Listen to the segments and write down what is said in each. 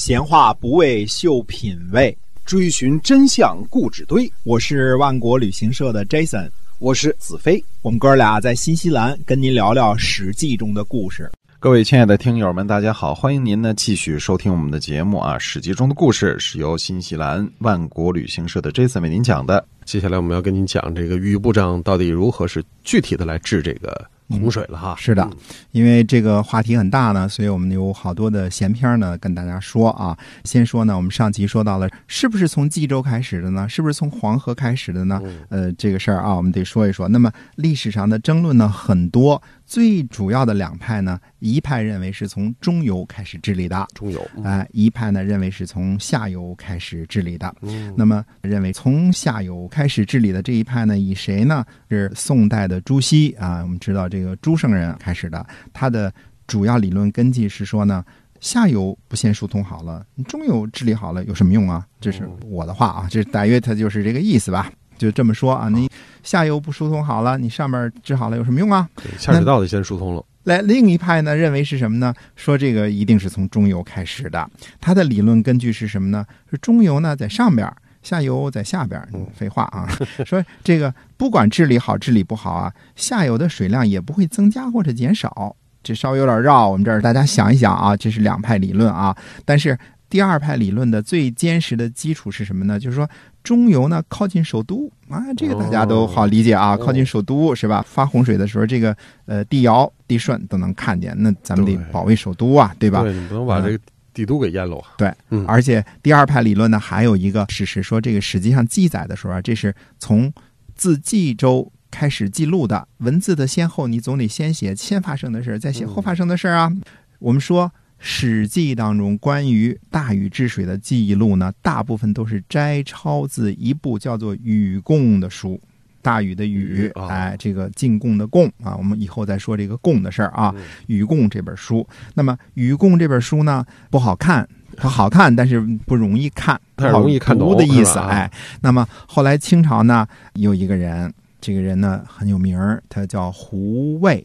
闲话不为秀品味，追寻真相故纸堆。我是万国旅行社的 Jason，我是子飞。我们哥俩在新西兰跟您聊聊《史记》中的故事。各位亲爱的听友们，大家好，欢迎您呢继续收听我们的节目啊，《史记》中的故事是由新西兰万国旅行社的 Jason 为您讲的。接下来我们要跟您讲这个郁部长到底如何是具体的来治这个洪水了哈。是的，因为这个话题很大呢，所以我们有好多的闲篇呢跟大家说啊。先说呢，我们上集说到了，是不是从冀州开始的呢？是不是从黄河开始的呢？呃，这个事儿啊，我们得说一说。那么历史上的争论呢很多。最主要的两派呢，一派认为是从中游开始治理的，中游，哎，一派呢认为是从下游开始治理的。嗯，那么认为从下游开始治理的这一派呢，以谁呢？是宋代的朱熹啊。我们知道这个朱圣人开始的，他的主要理论根基是说呢，下游不先疏通好了，中游治理好了有什么用啊？这是我的话啊，这大约它就是这个意思吧。就这么说啊，你下游不疏通好了，你上面治好了有什么用啊？下水道得先疏通了。来，另一派呢认为是什么呢？说这个一定是从中游开始的。他的理论根据是什么呢？是中游呢在上边，下游在下边。废话啊，说这个不管治理好治理不好啊，下游的水量也不会增加或者减少。这稍微有点绕，我们这儿大家想一想啊，这是两派理论啊。但是第二派理论的最坚实的基础是什么呢？就是说。中游呢靠近首都啊，这个大家都好理解啊，靠近首都是吧？发洪水的时候，这个呃帝尧、帝舜都能看见，那咱们得保卫首都啊，对吧？对，你不能把这个帝都给淹了啊。对，而且第二派理论呢，还有一个史实说，这个实际上记载的时候啊，这是从自冀州开始记录的文字的先后，你总得先写先发生的事儿再写后发生的事儿啊。我们说。《史记》当中关于大禹治水的记录呢，大部分都是摘抄自一部叫做《禹贡》的书。大禹的禹，哎，这个进贡的贡啊，我们以后再说这个贡的事儿啊。《禹贡》这本书，那么《禹贡》这本书呢，不好看，它好看，但是不容易看，太容易看懂的意思。哎，那么后来清朝呢，有一个人，这个人呢很有名儿，他叫胡渭，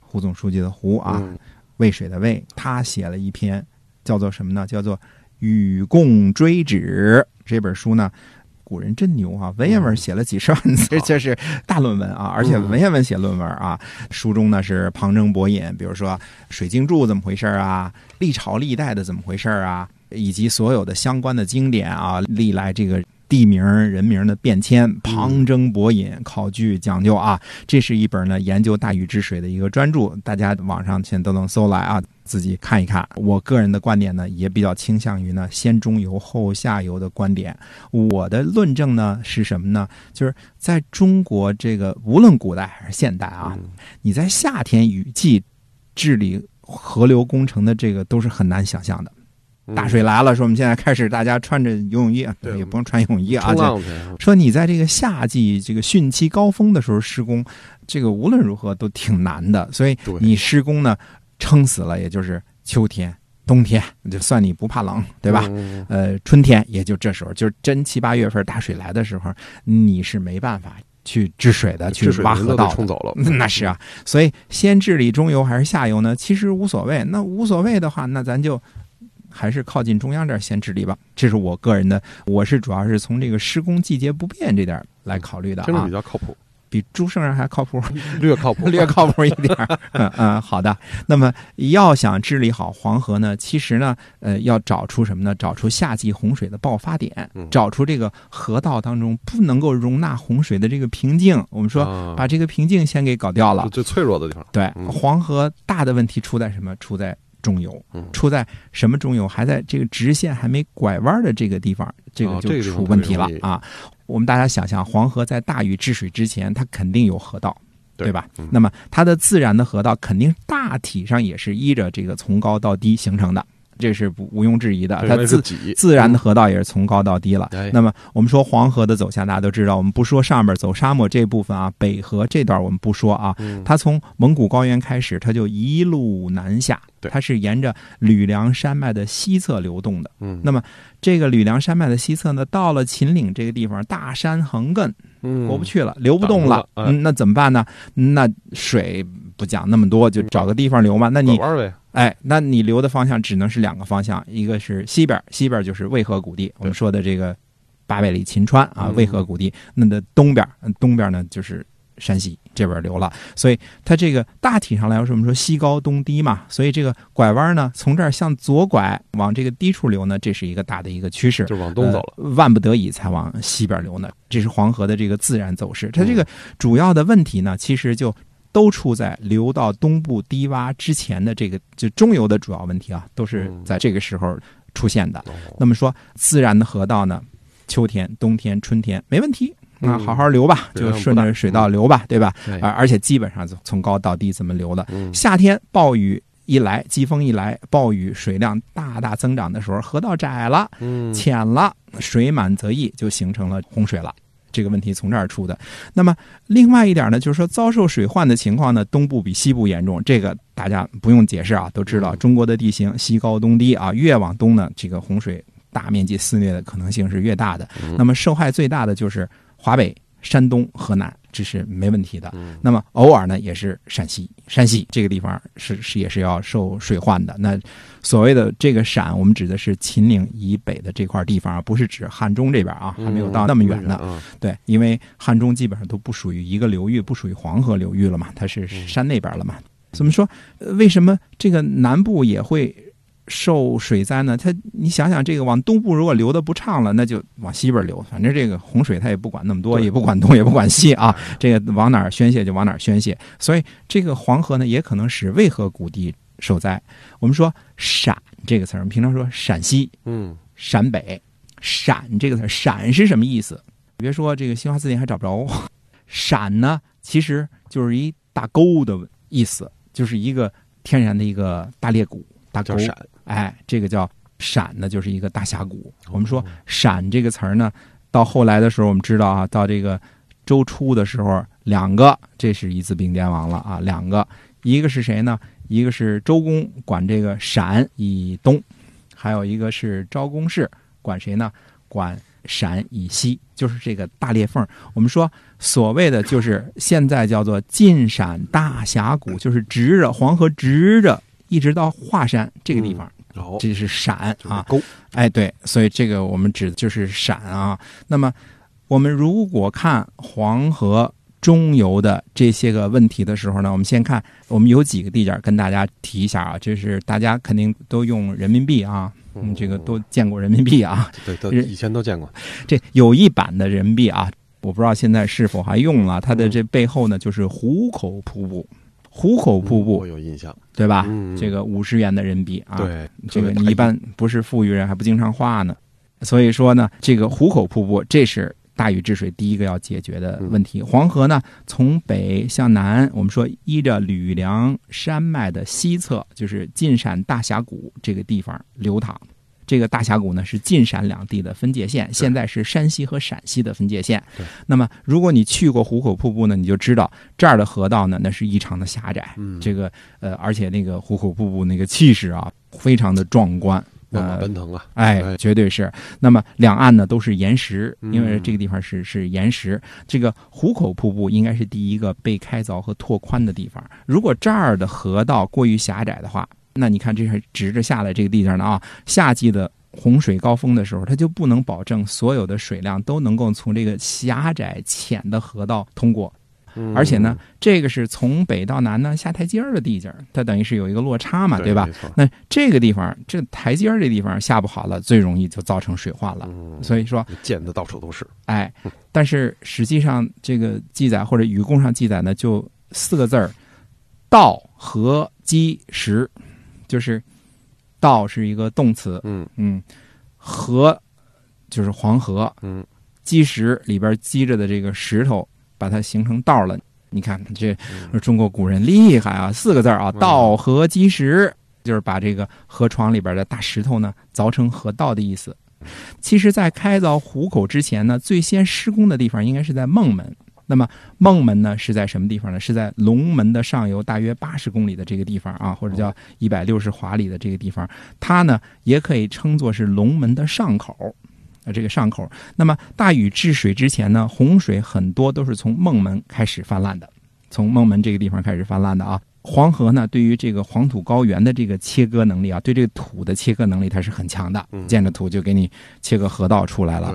胡总书记的胡啊。渭水的渭，他写了一篇叫做什么呢？叫做《与共追止》这本书呢，古人真牛啊！文言文写了几十万字，这是大论文啊！而且文言文写论文啊，书中呢是旁征博引，比如说水经注怎么回事啊，历朝历代的怎么回事啊，以及所有的相关的经典啊，历来这个。地名、人名的变迁，旁征博引，考据讲究啊！这是一本呢研究大禹治水的一个专著，大家网上现在都能搜来啊，自己看一看。我个人的观点呢，也比较倾向于呢先中游后下游的观点。我的论证呢是什么呢？就是在中国这个无论古代还是现代啊，你在夏天雨季治理河流工程的这个都是很难想象的。大水来了，说我们现在开始，大家穿着游泳衣，也不用穿游泳衣啊。说你在这个夏季这个汛期高峰的时候施工，这个无论如何都挺难的。所以你施工呢，撑死了也就是秋天、冬天，就算你不怕冷，对吧？呃，春天也就这时候，就是真七八月份大水来的时候，你是没办法去治水的，去挖河道冲走了。那是啊，所以先治理中游还是下游呢？其实无所谓。那无所谓的话，那咱就。还是靠近中央这儿先治理吧，这是我个人的，我是主要是从这个施工季节不变这点来考虑的啊，听着比较靠谱，比朱圣人还靠谱，略靠谱，略靠谱一点儿。嗯嗯，好的。那么要想治理好黄河呢，其实呢，呃，要找出什么呢？找出夏季洪水的爆发点，找出这个河道当中不能够容纳洪水的这个瓶颈。我们说把这个瓶颈先给搞掉了，最脆弱的地方。对，黄河大的问题出在什么？出在。中游出在什么中游？还在这个直线还没拐弯的这个地方，这个就出问题了啊！我们大家想象，黄河在大禹治水之前，它肯定有河道，对吧？那么它的自然的河道肯定大体上也是依着这个从高到低形成的。这是不毋庸置疑的，它自自然的河道也是从高到低了。那么我们说黄河的走向，大家都知道，我们不说上面走沙漠这部分啊，北河这段我们不说啊。它从蒙古高原开始，它就一路南下，它是沿着吕梁山脉的西侧流动的。那么这个吕梁山脉的西侧呢，到了秦岭这个地方，大山横亘，过不去了，流不动了。嗯，那怎么办呢？那水不讲那么多，就找个地方留嘛。那你哎，那你留的方向只能是两个方向，一个是西边，西边就是渭河谷地，我们说的这个八百里秦川啊，嗯渭河谷地。那的东边，东边呢就是山西这边流了，所以它这个大体上来说，我们说西高东低嘛，所以这个拐弯呢，从这儿向左拐往这个低处流呢，这是一个大的一个趋势。就往东走了。呃万不得已才往西边流呢。这是黄河的这个自然走势。它这嗯个主要的问题呢，其实就都出在流到东部低洼之前的这个就中游的主要问题啊，都是嗯在这个时候出现的。哦那么说，自然的河道呢，秋天、冬天、春天没问题。啊，嗯好好流吧，就顺着水道流吧，对吧？对而而且基本上就从高到低怎么流的。嗯夏天暴雨一来，季风一来，暴雨水量大大增长的时候，河道窄了，嗯浅了，水满则溢，就形成了洪水了。这个问题从这儿出的。那么另外一点呢，就是说遭受水患的情况呢，东部比西部严重，这个大家不用解释啊，都知道嗯中国的地形西高东低啊，越往东呢，这个洪水大面积肆虐的可能性是越大的。嗯那么受害最大的就是华北、山东、河南，这是没问题的。嗯那么偶尔呢，也是陕西，山西这个地方是是也是要受水患的。那所谓的这个陕，我们指的是秦岭以北的这块地方，不是指汉中这边啊，还没有到那么远呢。嗯对，因为汉中基本上都不属于一个流域，不属于黄河流域了嘛，它是山那边了嘛。怎么说？呃为什么这个南部也会受水灾呢？它你想想，这个往东部如果流的不畅了，那就往西边流。反正这个洪水它也不管那么多，对也不管东，也不管西啊，这个往哪儿宣泄就往哪儿宣泄。所以这个黄河呢，也可能使渭河谷地受灾。我们说“陕”这个词儿，我们平常说陕西、嗯陕北，陕这个词儿，陕是什么意思？别说这个新华字典还找不着。陕呢，其实就是一大沟的意思，就是一个天然的一个大裂谷、大沟哎，这个叫陕呢，就是一个大峡谷。我们说“陕”这个词儿呢，到后来的时候，我们知道啊，到这个周初的时候，两个，这是一字并肩王了啊，两个，一个是谁呢？一个是周公管这个陕以东，还有一个是昭公氏管谁呢？管陕以西，就是这个大裂缝。我们说所谓的就是现在叫做晋陕大峡谷，就是直着黄河直着一直到华山这个地方，哦，这是陕啊。就是沟，哎，对，所以这个我们指的就是陕啊。那么，我们如果看黄河中游的这些个问题的时候呢，我们先看我们有几个地点跟大家提一下啊，这是大家肯定都用人民币啊，嗯，这个都见过人民币啊，对，都以前都见过，这有一版的人民币啊，我不知道现在是否还用了，它的这背后呢就是壶口瀑布，壶口瀑布我有印象，对吧？嗯这个五十元的人民币啊，对，这个你一般不是富裕人还不经常花呢，所以说呢，这个壶口瀑布这是大禹治水第一个要解决的问题。黄河呢从北向南，我们说依着吕梁山脉的西侧，就是晋陕大峡谷这个地方流淌。这个大峡谷呢是晋陕两地的分界线，现在是山西和陕西的分界线对。那么，如果你去过壶口瀑布呢，你就知道这儿的河道呢那是异常的狭窄。嗯这个呃，而且那个壶口瀑布那个气势啊，非常的壮观。万马呃奔腾啊，哎，哎绝对是。那么两岸呢都是岩石，嗯因为这个地方是是岩石。这个壶口瀑布应该是第一个被开凿和拓宽的地方。如果这儿的河道过于狭窄的话，那你看这是直着下来这个地方的啊，夏季的。洪水高峰的时候，它就不能保证所有的水量都能够从这个狭窄浅的河道通过，嗯。而且呢，这个是从北到南呢下台阶儿的地界儿，它等于是有一个落差嘛，对对吧？那这个地方，这台阶儿这地方下不好了，最容易就造成水患了。嗯，所以说，溅的到处都是，哎，但是实际上这个记载或者语贡上记载呢，就四个字儿：道河积石，就是道是一个动词，嗯嗯，河就是黄河，嗯，积石里边积着的这个石头，把它形成道了。你看这嗯中国古人厉害啊，四个字儿啊，道河积石，就是把这个河床里边的大石头呢凿成河道的意思。其实，在开凿壶口之前呢，最先施工的地方应该是在孟门。那么孟门呢是在什么地方呢？是在龙门的上游大约八十公里的这个地方啊，或者叫一百六十华里的这个地方。它呢也可以称作是龙门的上口。啊，这个上口。那么大禹治水之前呢，洪水很多都是从孟门开始泛滥的。从孟门这个地方开始泛滥的啊。黄河呢，对于这个黄土高原的这个切割能力啊，对这个土的切割能力它是很强的，见着土就给你切个河道出来了。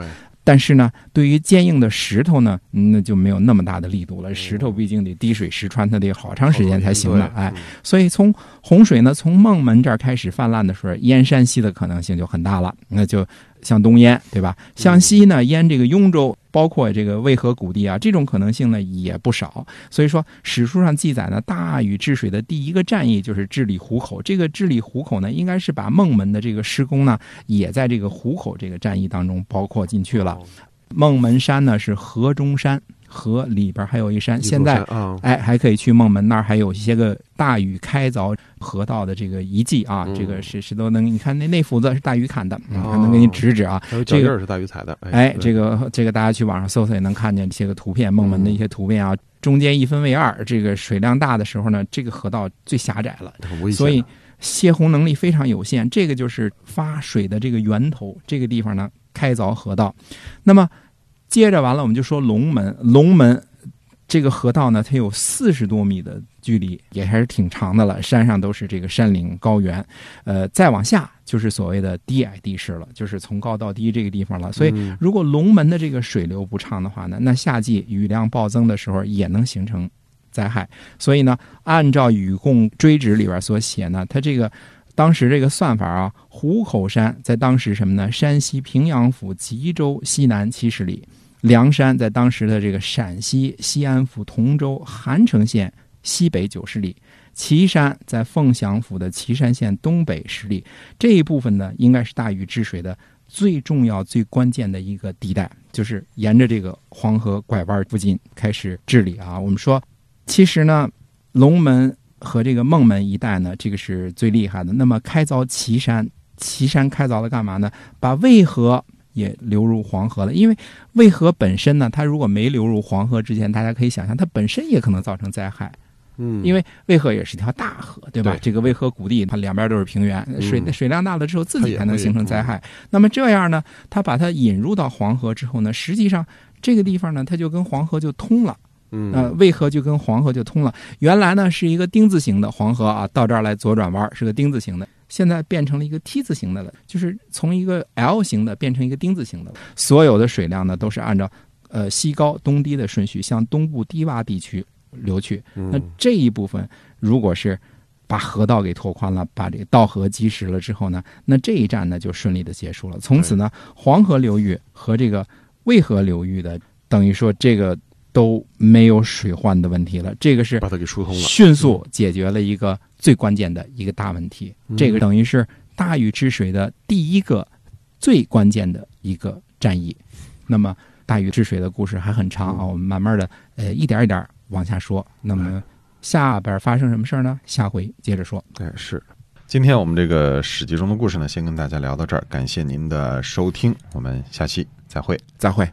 但是呢，对于坚硬的石头呢，那就没有那么大的力度了。石头毕竟得滴水石穿，它得好长时间才行了。哎，所以从洪水呢，从孟门这儿开始泛滥的时候，燕山西的可能性就很大了。那就。向东淹，对吧？向西呢，淹这个雍州，包括这个渭河谷地啊，这种可能性呢也不少。所以说，史书上记载呢，大禹治水的第一个战役就是治理湖口。这个治理湖口呢，应该是把孟门的这个施工呢，也在这个湖口这个战役当中包括进去了。孟门山呢是河中山。河里边还有一山，现在哎还可以去孟门那儿，还有一些个大禹开凿河道的这个遗迹啊，这个是是都能你看那那斧子是大禹砍的，还能给你指指啊。这个是大禹踩的，哎，这个这个大家去网上搜搜也能看见这些个图片，孟门的一些图片啊。中间一分为二，这个水量大的时候呢，这个河道最狭窄了，所以泄洪能力非常有限。这个就是发水的这个源头，这个地方呢开凿河道，那么。接着完了，我们就说龙门。龙门这个河道呢，它有四十多米的距离，也还是挺长的了。山上都是这个山岭高原，呃，再往下就是所谓的低矮地势了，就是从高到低这个地方了。所以，如果龙门的这个水流不畅的话呢，那夏季雨量暴增的时候也能形成灾害。所以呢，按照《禹贡追旨》里边所写呢，它这个当时这个算法啊，虎口山在当时什么呢？山西平阳府吉州西南七十里。梁山在当时的这个陕西西安府同州韩城县西北九十里，岐山在凤翔府的岐山县东北十里，这一部分呢，应该是大禹治水的最重要、最关键的一个地带，就是沿着这个黄河拐弯附近开始治理啊。我们说，其实呢，龙门和这个孟门一带呢，这个是最厉害的。那么开凿岐山，岐山开凿了干嘛呢？把渭河。也流入黄河了，因为渭河本身呢，它如果没流入黄河之前，大家可以想象，它本身也可能造成灾害。嗯，因为渭河也是条大河，对吧？这个渭河谷地，它两边都是平原，水水量大了之后，自己才能形成灾害。那么这样呢，它把它引入到黄河之后呢，实际上这个地方呢，它就跟黄河就通了。嗯，呃，渭河就跟黄河就通了。原来呢是一个丁字形的黄河啊，到这儿来左转弯是个丁字形的。现在变成了一个 T 字形的了，就是从一个 L 型的变成一个丁字形的。所有的水量呢，都是按照呃西高东低的顺序向东部低洼地区流去。那这一部分，如果是把河道给拓宽了，把这个道河积实了之后呢，那这一站呢就顺利的结束了。从此呢，黄河流域和这个渭河流域的，等于说这个。都没有水患的问题了，这个是把它给疏通了，迅速解决了一个最关键的一个大问题。这个等于是大禹治水的第一个最关键的一个战役。那么大禹治水的故事还很长啊，我们慢慢的呃一点一点往下说。那么下边发生什么事儿呢？下回接着说。对，是。今天我们这个史记中的故事呢，先跟大家聊到这儿，感谢您的收听，我们下期再会，再会。